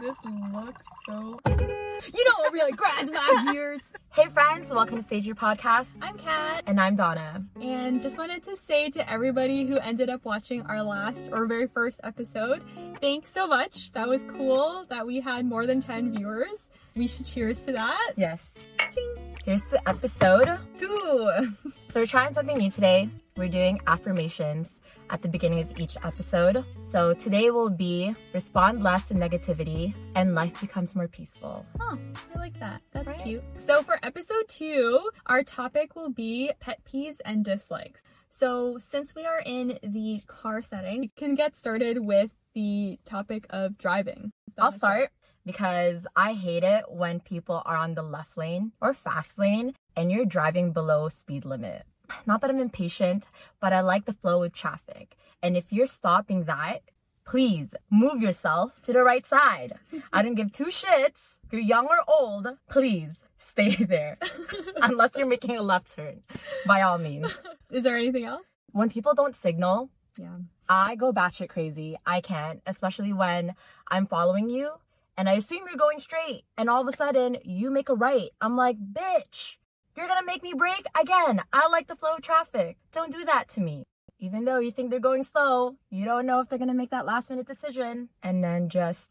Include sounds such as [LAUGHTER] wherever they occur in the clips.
This looks so. You know what really grinds my [LAUGHS] gears? Hey friends, welcome to Stage Your Podcast. I'm Kat, And I'm Donna. and just wanted to say to everybody who ended up watching our last or very first episode, thanks so much. That was cool that we had more than 10 viewers. We should cheers to that. Yes. Ching. Here's to episode two. [LAUGHS] So we're trying something new today. We're doing affirmations at the beginning of each episode. So today will be respond less to negativity and life becomes more peaceful. Huh, I like that. That's Right? cute. So for episode two, our topic will be pet peeves and dislikes. So since we are in the car setting, we can get started with the topic of driving. I'll start because I hate it when people are on the left lane or fast lane and you're driving below speed limit. Not that I'm impatient, but I like the flow of traffic. And if you're stopping that, please move yourself to the right side. [LAUGHS] I don't give two shits. If you're young or old, please stay [LAUGHS] there. [LAUGHS] Unless you're making a left turn, by all means. Is there anything else? When people don't signal, Yeah. I go batshit crazy. I can't, especially when I'm following you and I assume you're going straight, and all of a sudden you make a right. I'm like, bitch, you're gonna make me brake again. I like the flow of traffic. Don't do that to me. Even though you think they're going slow, you don't know if they're gonna make that last minute decision and then just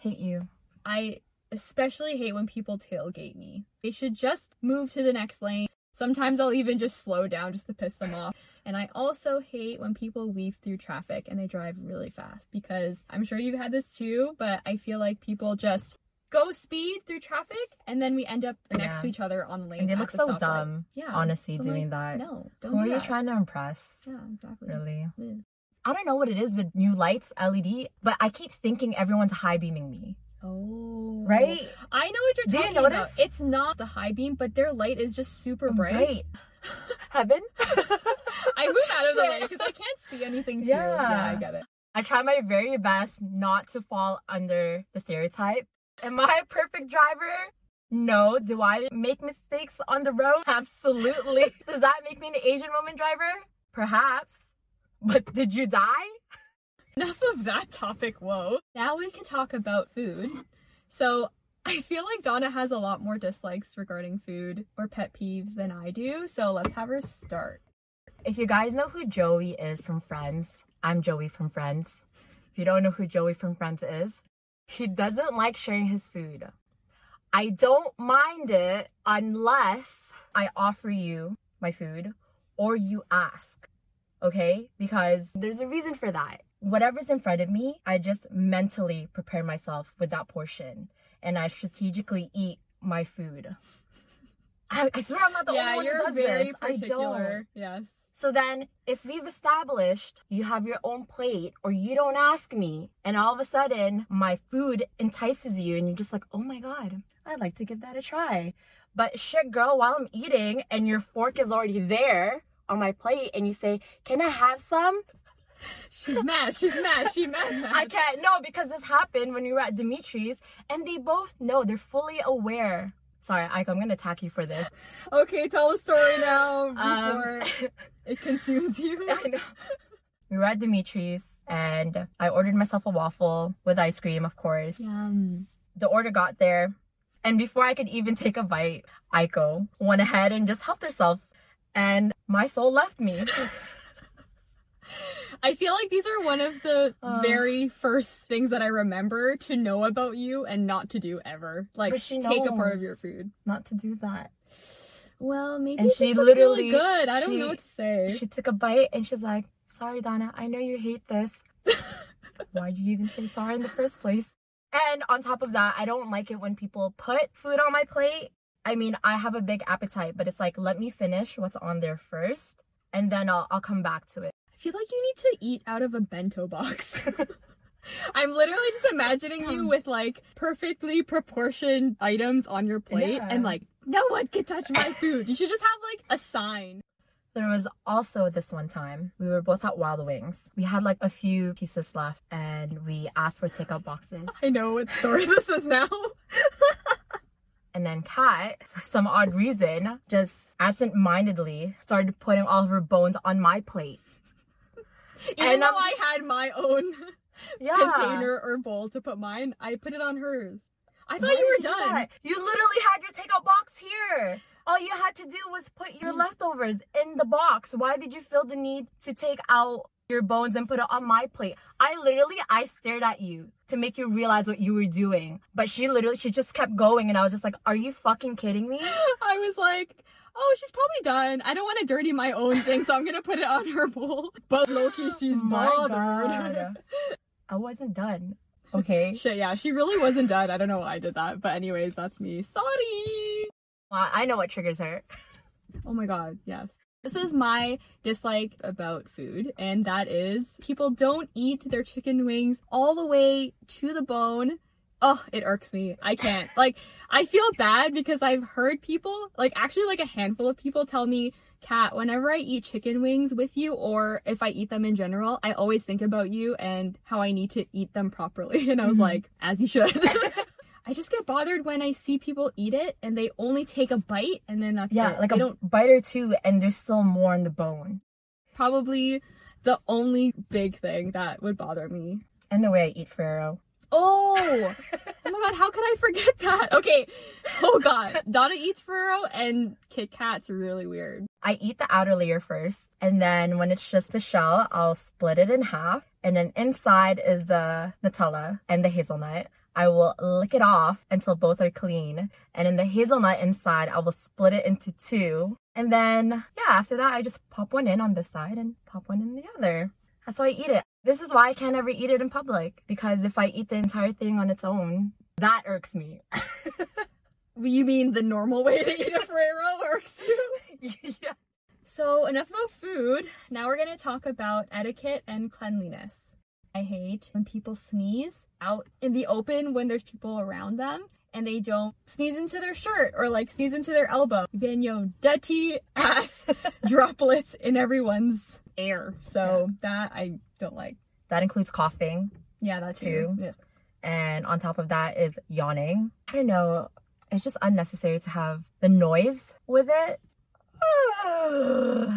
hate you. I especially hate when people tailgate me. They should just move to the next lane. Sometimes I'll even just slow down just to piss them off. And I also hate when people weave through traffic and they drive really fast because I'm sure you've had this too, but I feel like people just go speed through traffic and then we end up next Yeah. to each other on the lane. And they look the so stoplight. dumb, Yeah. honestly, So doing like, that. No, don't Who do are you trying to impress? Yeah, exactly. Really? Yeah. I don't know what it is with new lights, LED, but I keep thinking everyone's high beaming me. Oh. Right? I know what you're Do you talking about. notice? It's not the high beam, but their light is just super bright. Right. [LAUGHS] Heaven? I move out of the way [LAUGHS] because I can't see anything too. Yeah. yeah, I get it. I try my very best not to fall under the stereotype. Am I a perfect driver? No. Do I make mistakes on the road? Absolutely. [LAUGHS] Does that make me an Asian woman driver? Perhaps. But did you die? Enough of that topic, whoa. Now we can talk about food. So I feel like Donna has a lot more dislikes regarding food or pet peeves than I do. So let's have her start. If you guys know who Joey is from Friends, I'm Joey from Friends. If you don't know who Joey from Friends is, he doesn't like sharing his food. I don't mind it unless I offer you my food or you ask. Okay? Because there's a reason for that. Whatever's in front of me, I just mentally prepare myself with that portion and I strategically eat my food. I, I swear I'm not the yeah, only one you're who does very this. I don't. particular. Yes. So then, if we've established you have your own plate or you don't ask me, and all of a sudden my food entices you and you're just like, oh my god, I'd like to give that a try. But shit, girl, while I'm eating and your fork is already there on my plate and you say, can I have some? [LAUGHS] She's mad. She's mad. She's mad. mad. I can't. No, because this happened when we were at Dimitri's and they both know, they're fully aware. Sorry, Ike, I'm gonna attack you for this. [LAUGHS] Okay, tell the story now Um, before [LAUGHS] it consumes you. [LAUGHS] I know. We were at Dimitri's and I ordered myself a waffle with ice cream, of course. Yum. The order got there, and before I could even take a bite, Aiko went ahead and just helped herself, and my soul left me. I feel like these are one of the [SIGHS] Uh. very first things that I remember to know about you and not to do ever. Like take a part of your food. Not to do that. Well, maybe And she is really literally- good. I don't she- know what to say. She took a bite and she's like, "Sorry, Donna. I know you hate this. [LAUGHS] Why'd you even say sorry in the first place?" And on top of that, I don't like it when people put food on my plate. I mean, I have a big appetite, but it's like, let me finish what's on there first, and then I'll I'll come back to it. I feel like you need to eat out of a bento box. [LAUGHS] I'm literally just imagining you um, with like perfectly proportioned items on your plate Yeah. and like, no one can touch my food. You should just have like a sign. There was also this one time we were both at Wild Wings. We had like a few pieces left, and we asked for takeout boxes. [LAUGHS] I know what story this is now. [LAUGHS] And then Kat, for some odd reason, just absent-mindedly started putting all of her bones on my plate. [LAUGHS] Even And though I'm- I had my own [LAUGHS] Yeah. container or bowl to put mine. I put it on hers. I thought Why you were done. that? You literally had your takeout box here. All you had to do was put your Mm. leftovers in the box. Why did you feel the need to take out your bones and put it on my plate? I literally, I stared at you to make you realize what you were doing. But she literally, she just kept going and I was just like, are you fucking kidding me? [LAUGHS] I was like, oh, she's probably done. I don't want to dirty my own thing, so I'm gonna put it on her bowl. [LAUGHS] But Loki, she's oh My bothered. [LAUGHS] I wasn't done. [LAUGHS] Okay. Shit, yeah, she really wasn't done. I don't know why I did that. But anyways, that's me. Sorry. Well, I know what triggers her. Oh my god, yes. This is my dislike about food, and that is people don't eat their chicken wings all the way to the bone. Oh, it irks me. I can't. Like, I feel bad because I've heard people, like, actually, like a handful of people tell me, Kat, whenever I eat chicken wings with you, or if I eat them in general, I always think about you and how I need to eat them properly. [LAUGHS] And I was Mhm. like, as you should. [LAUGHS] I just get bothered when I see people eat it and they only take a bite and then that's Yeah, it. like they a don't bite or two, and there's still more on the bone. probably the only big thing that would bother me. And the way I eat Ferrero. Oh, [LAUGHS] oh my god, how could I forget that? Okay, oh god, Donna eats Ferrero and Kit Kat's really weird. I eat the outer layer first, and then when it's just the shell, I'll split it in half, and then inside is the Nutella and the hazelnut. I will lick it off until both are clean, and in the hazelnut inside, I will split it into two, and then yeah, after that, I just pop one in on this side and pop one in the other. That's how I eat it. This is why I can't ever eat it in public because if I eat the entire thing on its own, that irks me. [LAUGHS] You mean the normal way to eat a [LAUGHS] Ferrero works too? [LAUGHS] yeah. So, enough about food. Now we're going to talk about etiquette and cleanliness. I hate when people sneeze out in the open when there's people around them and they don't sneeze into their shirt or like sneeze into their elbow. Getting, you dirty ass droplets in everyone's air. So, that I don't like. That includes coughing. Yeah, that too. Two. Yeah. and on top of that is yawning. I don't know. It's just unnecessary to have the noise with it. [SIGHS]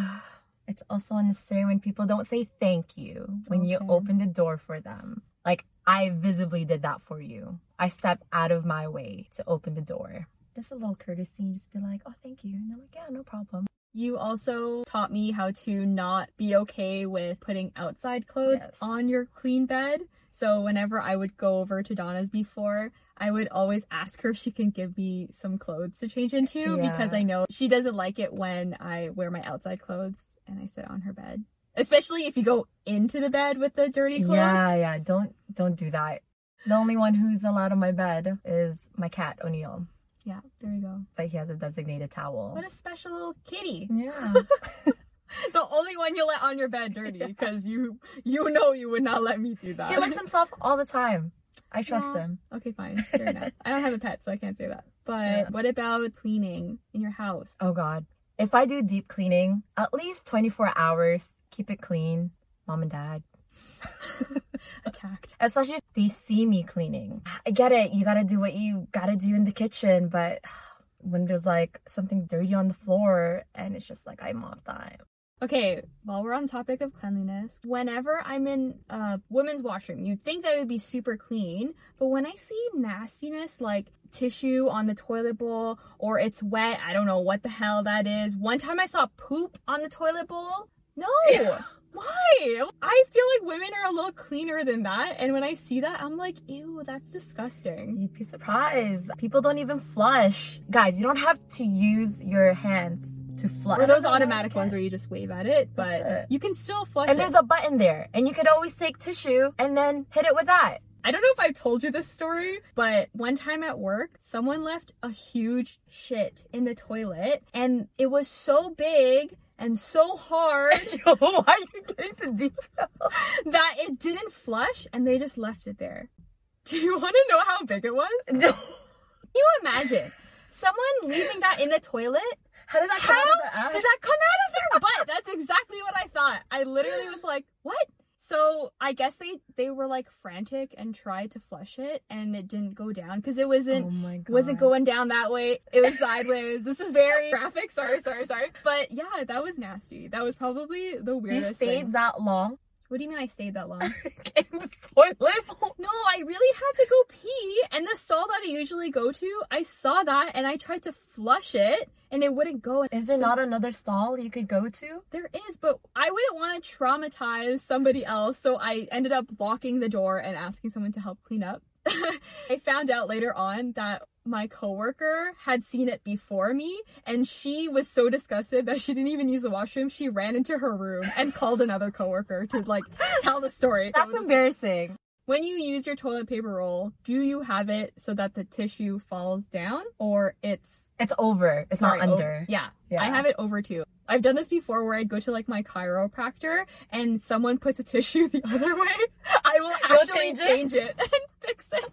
it's also unnecessary when people don't say thank you when you open the door for them. Like I visibly did that for you. I stepped out of my way to open the door. Just a little courtesy, just be like, "Oh, thank you," and I'm like, "Yeah, no problem." You also taught me how to not be okay with putting outside clothes Yes. on your clean bed. So whenever I would go over to Donna's before, I would always ask her if she can give me some clothes to change into because I know she doesn't like it when I wear my outside clothes and I sit on her bed. Especially if you go into the bed with the dirty clothes. Yeah, yeah. Don't don't do that. The only one who's allowed on my bed is my cat O'Neill, Yeah, there you go. but he has a designated towel. What a special little kitty. Yeah. [LAUGHS] [LAUGHS] The only one you let on your bed dirty because you you know you would not let me do that. he licks himself all the time. I trust Yeah. him. Okay, fine. [LAUGHS] Fair enough. I don't have a pet, so I can't say that. But Yeah. what about cleaning in your house? Oh God. If I do deep cleaning, at least 24 hours, keep it clean. Mom and dad. Attacked. Especially if they see me cleaning. I get it. You gotta do what you gotta do in the kitchen, but [SIGHS] when there's like something dirty on the floor and it's just like I mop that. Okay, while we're on topic of cleanliness, whenever I'm in a women's washroom, you'd think that it would be super clean, but when I see nastiness like tissue on the toilet bowl or it's wet, I don't know what the hell that is. One time I saw poop on the toilet bowl. No! [LAUGHS] Why? I feel like women are a little cleaner than that, and when I see that, I'm like, ew, that's disgusting. You'd be surprised. People don't even flush. Guys, you don't have to use your hands to flush. Or those automatic ones where you just wave at it, but it. you can still flush And it. there's a button there, and you could always take tissue and then hit it with that. I don't know if I've told you this story, but one time at work, someone left a huge shit in the toilet, and it was so big and so hard [LAUGHS] Yo, why are you getting to detail? that it didn't flush, and they just left it there. Do you want to know how big it was? [LAUGHS] Can No. you imagine someone leaving that in the toilet? How did that come How out of the ass? did that come out of their butt? That's exactly what I thought. I literally was like, what? So I guess they they were like frantic and tried to flush it, and it didn't go down because it wasn't oh my god. wasn't going down that way. It was sideways. this is very [LAUGHS] graphic. Sorry, sorry, sorry. But yeah, that was nasty. That was probably the weirdest. You weirdest stayed thing. that long? What do you mean I stayed that long? [LAUGHS] in the toilet. No, I really had to go pee, and the stall that I usually go to, I saw that and I tried to flush it, and it wouldn't go. Is there So- not another stall you could go to? There is, but I wouldn't want to traumatize somebody else, so I ended up locking the door and asking someone to help clean up. [LAUGHS] I found out later on that my coworker had seen it before me, and she was so disgusted that she didn't even use the washroom. She ran into her room and called another coworker to like tell the story. That's embarrassing. when you use your toilet paper roll, do you have it so that the tissue falls down or it's It's over. It's sorry, not o- under. yeah, Yeah. I have it over too. I've done this before where I'd go to like my chiropractor and someone puts a tissue the [LAUGHS] other way. I will actually change change it? it, [LAUGHS] and fix it.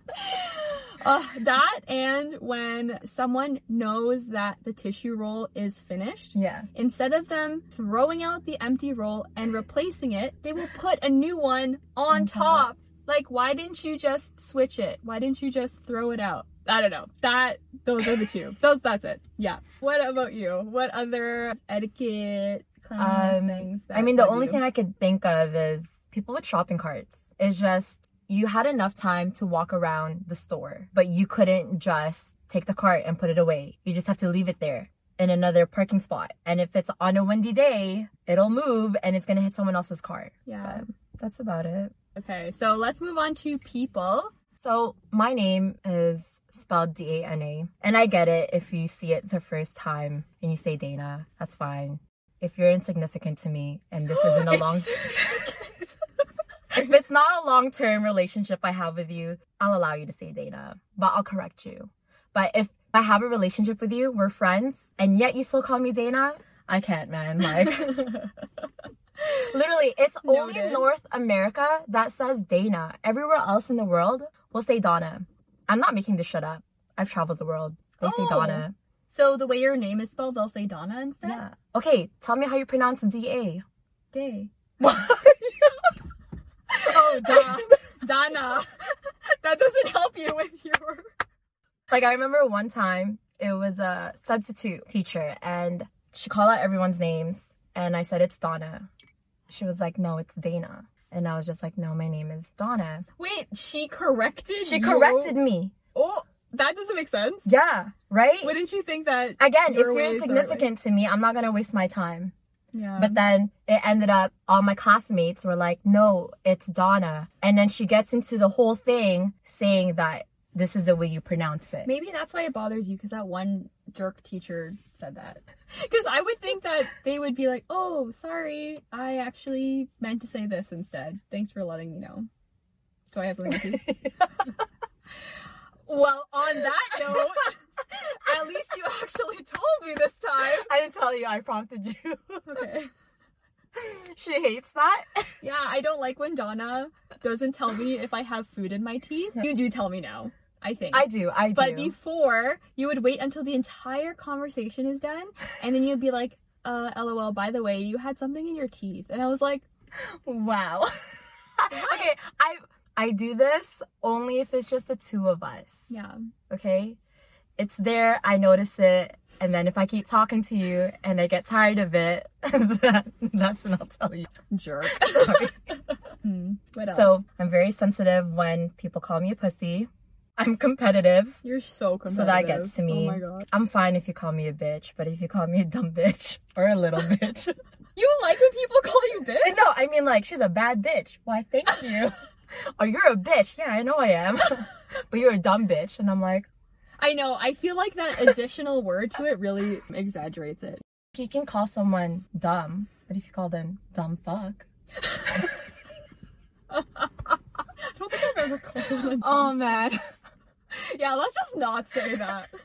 Uh, that and when someone knows that the tissue roll is finished, Yeah. instead of them throwing out the empty roll and replacing it, they will put a new one on, On top. top. Like, why didn't you just switch it? Why didn't you just throw it out? I don't know. That those are the two. [LAUGHS] Those that's it. Yeah. What about you? What other etiquette cleanliness Um, things? That I mean, the only you? thing I could think of is people with shopping carts. It's just you had enough time to walk around the store, but you couldn't just take the cart and put it away. You just have to leave it there in another parking spot. And if it's on a windy day, it'll move and it's gonna hit someone else's car. Yeah. But that's about it. Okay. So let's move on to people. So my name is spelled D A N A, and I get it if you see it the first time and you say Dana. That's fine. If you're insignificant to me and this [GASPS] isn't a long, [LAUGHS] if it's not a long term relationship I have with you, I'll allow you to say Dana, but I'll correct you. But if I have a relationship with you, we're friends, and yet you still call me Dana, I can't, man. Like. [LAUGHS] [LAUGHS] Literally, it's only North America that says Dana. Everywhere else in the world will say Donna. I'm not making this shit up. I've traveled the world. They say Oh. Donna. so the way your name is spelled, they'll say Donna instead. Yeah. Okay, tell me how you pronounce D A. Day. [LAUGHS] Oh, duh. Donna. That doesn't help you with your. like I remember one time it was a substitute teacher and she called out everyone's names and I said it's Donna. She was like, no, it's Dana. And I was just like, no, my name is Donna. Wait, she corrected She you? corrected me. Oh, that doesn't make sense. Yeah, right? Wouldn't you think that? Again, if you're way is the right way? insignificant to me, I'm not gonna waste my time. Yeah. But then it ended up all my classmates were like, no, it's Donna. And then she gets into the whole thing saying that this is the way you pronounce it. Maybe that's why it bothers you because that one jerk teacher said that. [LAUGHS] Because I would think that they would be like, oh, sorry, I actually meant to say this instead. Thanks for letting me know. Do I have to? [LAUGHS] Well, on that note, at least you actually told me this time. I didn't tell you, I prompted you. Okay. [LAUGHS] she hates that. Yeah, I don't like when Donna doesn't tell me if I have food in my teeth. You do tell me now, I think. I do, I do. But before, you would wait until the entire conversation is done, and then you'd be like, uh, lol, by the way, you had something in your teeth. And I was like, wow. [LAUGHS] okay, I I do this only if it's just the two of us. yeah. Okay? It's there, I notice it, and then if I keep talking to you and I get tired of it, [LAUGHS] that, that's when I'll tell you. Jerk. [LAUGHS] Sorry. Hmm. What else? So I'm very sensitive when people call me a pussy. I'm competitive. You're so competitive. So that gets to me. Oh my god. I'm fine if you call me a bitch, but if you call me a dumb bitch [LAUGHS] or a little bitch. [LAUGHS] You like when people call you bitch? no, I mean like she's a bad bitch. Why thank [LAUGHS] you. or you're a bitch. Yeah, I know I am. but you're a dumb bitch. And I'm like, I know. I feel like that additional word to it really exaggerates it. you can call someone dumb, but if you call them dumb fuck. I don't think I've ever called someone oh, dumb. Oh man. [LAUGHS] Yeah, let's just not say that. [LAUGHS]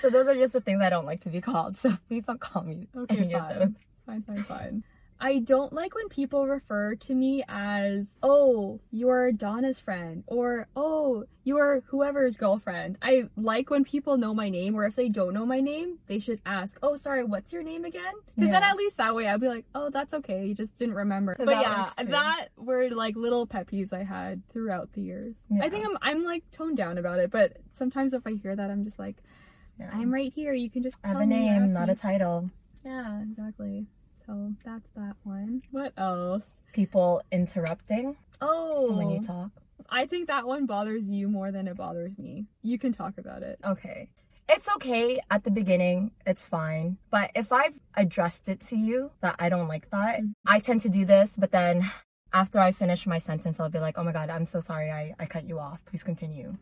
So those are just the things I don't like to be called. So please don't call me Okay, any of those. Fine, fine, fine. I don't like when people refer to me as, oh, you're Donna's friend, or oh, you're whoever's girlfriend. I like when people know my name, or if they don't know my name, they should ask, oh, sorry, what's your name again? Because then at least that way I'd be like, oh, that's okay, you just didn't remember. That But yeah, that were like little pet peeves I had throughout the years. I think I'm, I'm like toned down about it, but sometimes if I hear that, I'm just like, Yeah. I'm right here. You can just I have a name, not me." a title. Yeah, exactly. So that's that one. What else? People interrupting Oh, when you talk. I think that one bothers you more than it bothers me. You can talk about it. Okay. It's okay at the beginning, it's fine. But if I've addressed it to you that I don't like that, Mhm. I tend to do this, but then after I finish my sentence, I'll be like, oh my god, I'm so sorry I, I cut you off. Please continue.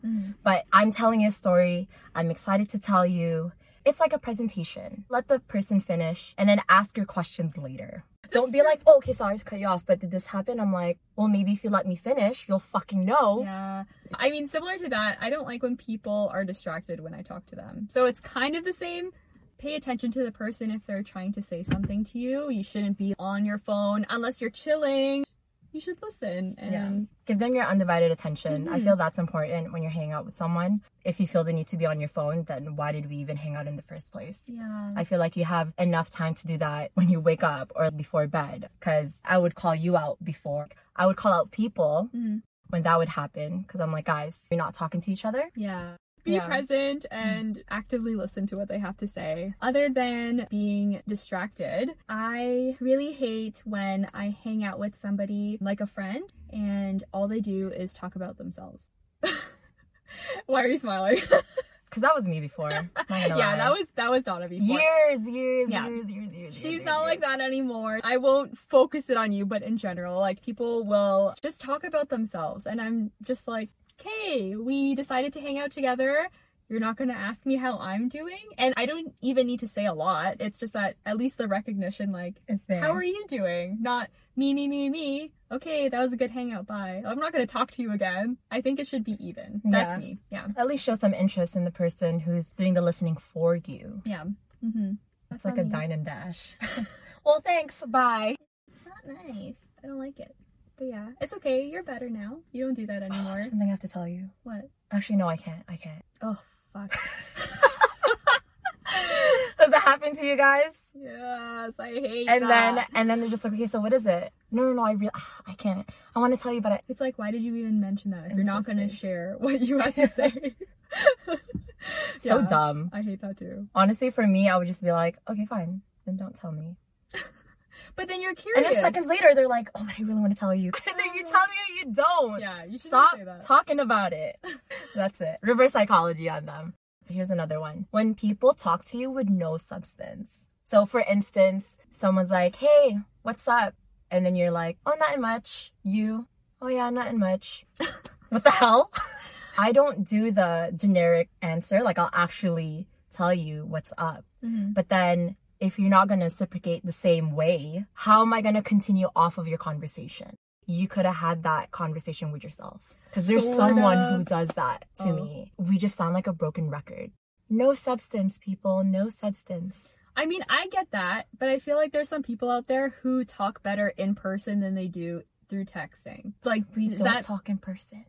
But I'm telling you a story. I'm excited to tell you. It's like a presentation. Let the person finish and then ask your questions later. Don't be like, oh, okay, sorry to cut you off, but did this happen? I'm like, well, maybe if you let me finish, you'll fucking know. Yeah. I mean, similar to that, I don't like when people are distracted when I talk to them. So it's kind of the same. Pay attention to the person if they're trying to say something to you. You shouldn't be on your phone unless you're chilling. You should listen and Give them your undivided attention. I Mhm. feel that's important when you're hanging out with someone. If you feel the need to be on your phone, then why did we even hang out in the first place? yeah. I feel like you have enough time to do that when you wake up or before bed. Because I would call you out before. I would call out people Mhm. when that would happen. Because I'm like, guys, you're not talking to each other. Yeah. Be Yeah. present and actively listen to what they have to say. Other than being distracted, I really hate when I hang out with somebody like a friend and all they do is talk about themselves. [LAUGHS] Why are you smiling? [LAUGHS] Because that was me before. Yeah, lie. that was that was Donna before. years, years, Yeah. years, years, years. She's years, not years, like that anymore. I won't focus it on you, but in general, like people will just talk about themselves. And I'm just like, okay, we decided to hang out together. You're not going to ask me how I'm doing. And I don't even need to say a lot. It's just that at least the recognition, like, It's there. how are you doing? Not me, me, me, me. Okay, that was a good hangout. Bye. I'm not going to talk to you again. I think it should be even. That's Yeah. me. Yeah. At least show some interest in the person who's doing the listening for you. Yeah. Mm-hmm. It's like a dine and dash. [LAUGHS] well, thanks. Bye. It's not nice. I don't like it. But yeah, it's okay. You're better now. You don't do that anymore. Something I have to tell you. what? Actually, no, I can't. I can't. Oh, fuck. [LAUGHS] [LAUGHS] Does that happen to you guys? yes, I hate you. And that. then, and then they're just like, okay, so what is it? No, no, no. I really, [SIGHS] I can't. I want to tell you, but I, it's like, why did you even mention that if you're not going to place. share what you have to [LAUGHS] say? so Yeah, dumb. I hate that too. Honestly, for me, I would just be like, okay, fine. Then don't tell me. But then you're curious. And curious. then seconds later, they're like, oh, but I really want to tell you. [LAUGHS] And then you tell me or you don't. Yeah, you should Stop say that. talking about it. [LAUGHS] That's it. Reverse psychology on them. Here's another one. When people talk to you with no substance. So, for instance, someone's like, hey, what's up? And then you're like, oh, nothing much. You, oh, yeah, nothing much. [LAUGHS] what the hell? I don't do the generic answer. Like, I'll actually tell you what's up. Mhm. But then if you're not going to reciprocate the same way, how am I going to continue off of your conversation? You could have had that conversation with yourself. Because there's Sort someone of. who does that to Oh. me. We just sound like a broken record. No substance, people. No substance. I mean, I get that, but I feel like there's some people out there who talk better in person than they do through texting. Like, We don't that talk in person.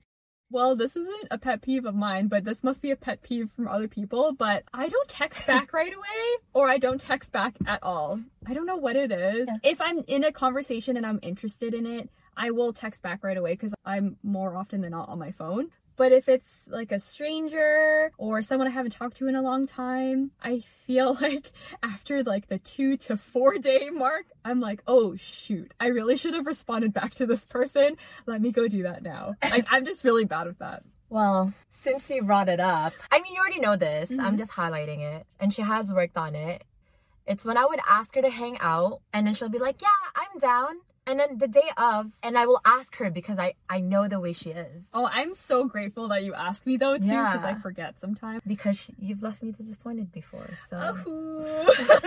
Well, this isn't a pet peeve of mine, but this must be a pet peeve from other people. But I don't text [LAUGHS] back right away, or I don't text back at all. I don't know what it is. Yeah. If I'm in a conversation and I'm interested in it, I will text back right away because I'm more often than not on my phone. But if it's like a stranger or someone I haven't talked to in a long time, I feel [LAUGHS] like after like the two to four day mark, I'm like, oh shoot, I really should have responded back to this person. Let me go do that now. [LAUGHS] Like, I'm just really bad at that. Well, since you brought it up, I mean, you already know this. I'm Mhm. just highlighting it. And she has worked on it. It's when I would ask her to hang out, and then she'll be like, Yeah, I'm down. And then the day of, and I will ask her because I, I know the way she is. Oh, I'm so grateful that you asked me though too, because I forget sometimes. Because she, you've left me disappointed before. So Oh. [LAUGHS]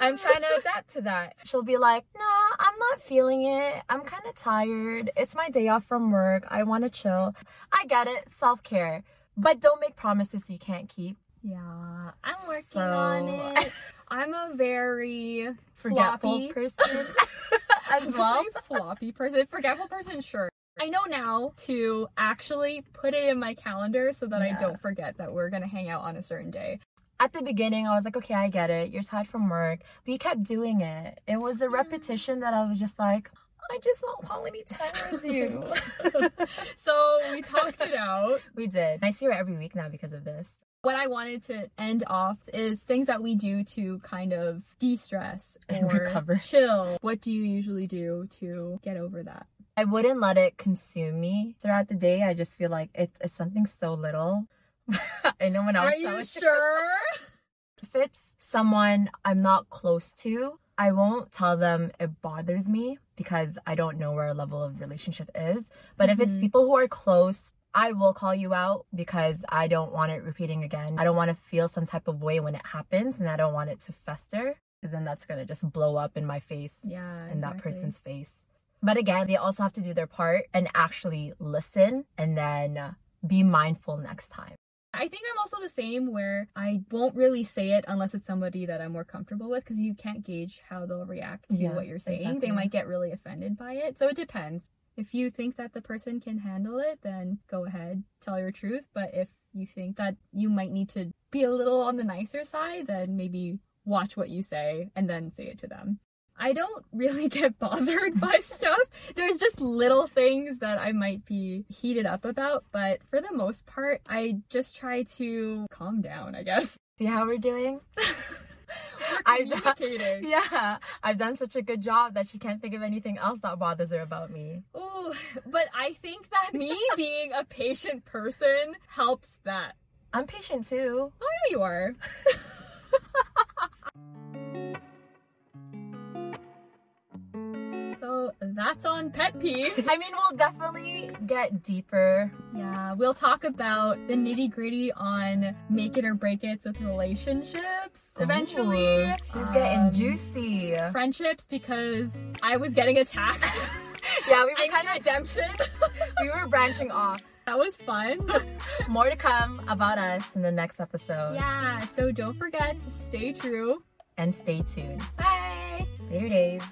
I'm trying to adapt to that. She'll be like, No, I'm not feeling it. I'm kind of tired. It's my day off from work. I want to chill. I get it. Self care. But don't make promises you can't keep. Yeah, I'm working So- on it. [LAUGHS] I'm a very Forgetful floppy person [LAUGHS] as well. floppy person, forgetful person. Sure. I know now to actually put it in my calendar so that Yeah. I don't forget that we're gonna hang out on a certain day. At the beginning, I was like, okay, I get it. You're tired from work. But you kept doing it. It was a repetition that I was just like, I just want quality time with you. [LAUGHS] So we talked it out. [LAUGHS] we did. I see her every week now because of this. What I wanted to end off is things that we do to kind of de-stress And or recover. [LAUGHS] chill. What do you usually do to get over that? I wouldn't let it consume me throughout the day. I just feel like it, it's something so little. [LAUGHS] I know when was Are you sure? [LAUGHS] if it's someone I'm not close to, I won't tell them it bothers me because I don't know where our level of relationship is. But if it's Mhm. people who are close, I will call you out because I don't want it repeating again. I don't want to feel some type of way when it happens and I don't want it to fester because then that's going to just blow up in my face Yeah. in that person's face. But again, they also have to do their part and actually listen and then be mindful next time. I think I'm also the same where I won't really say it unless it's somebody that I'm more comfortable with because you can't gauge how they'll react to Yeah, what you're saying. exactly. They might get really offended by it. So it depends. If you think that the person can handle it, then go ahead, tell your truth. But if you think that you might need to be a little on the nicer side, then maybe watch what you say and then say it to them. I don't [LAUGHS] really get bothered by [LAUGHS] stuff. There's just little things that I might be heated up about, but for the most part, I just try to calm down, I guess. See how we're doing? [LAUGHS] [LAUGHS] I've- communicating. [LAUGHS] Yeah, I've done such a good job that she can't think of anything else that bothers her about me. Ooh, but I think that me [LAUGHS] being a patient person helps that. I'm patient too. Oh, I know you are. so that's on pet peeves. I mean, we'll definitely get deeper. Yeah, we'll talk about the nitty gritty on make it or break it with relationships eventually. She's getting Um, juicy. Friendships because I was getting attacked. [LAUGHS] Yeah, we were kind need redemption. [LAUGHS] we were branching off. that was fun. [LAUGHS] More to come about us in the next episode. yeah, so don't forget to stay true. And stay tuned. Bye. Later days.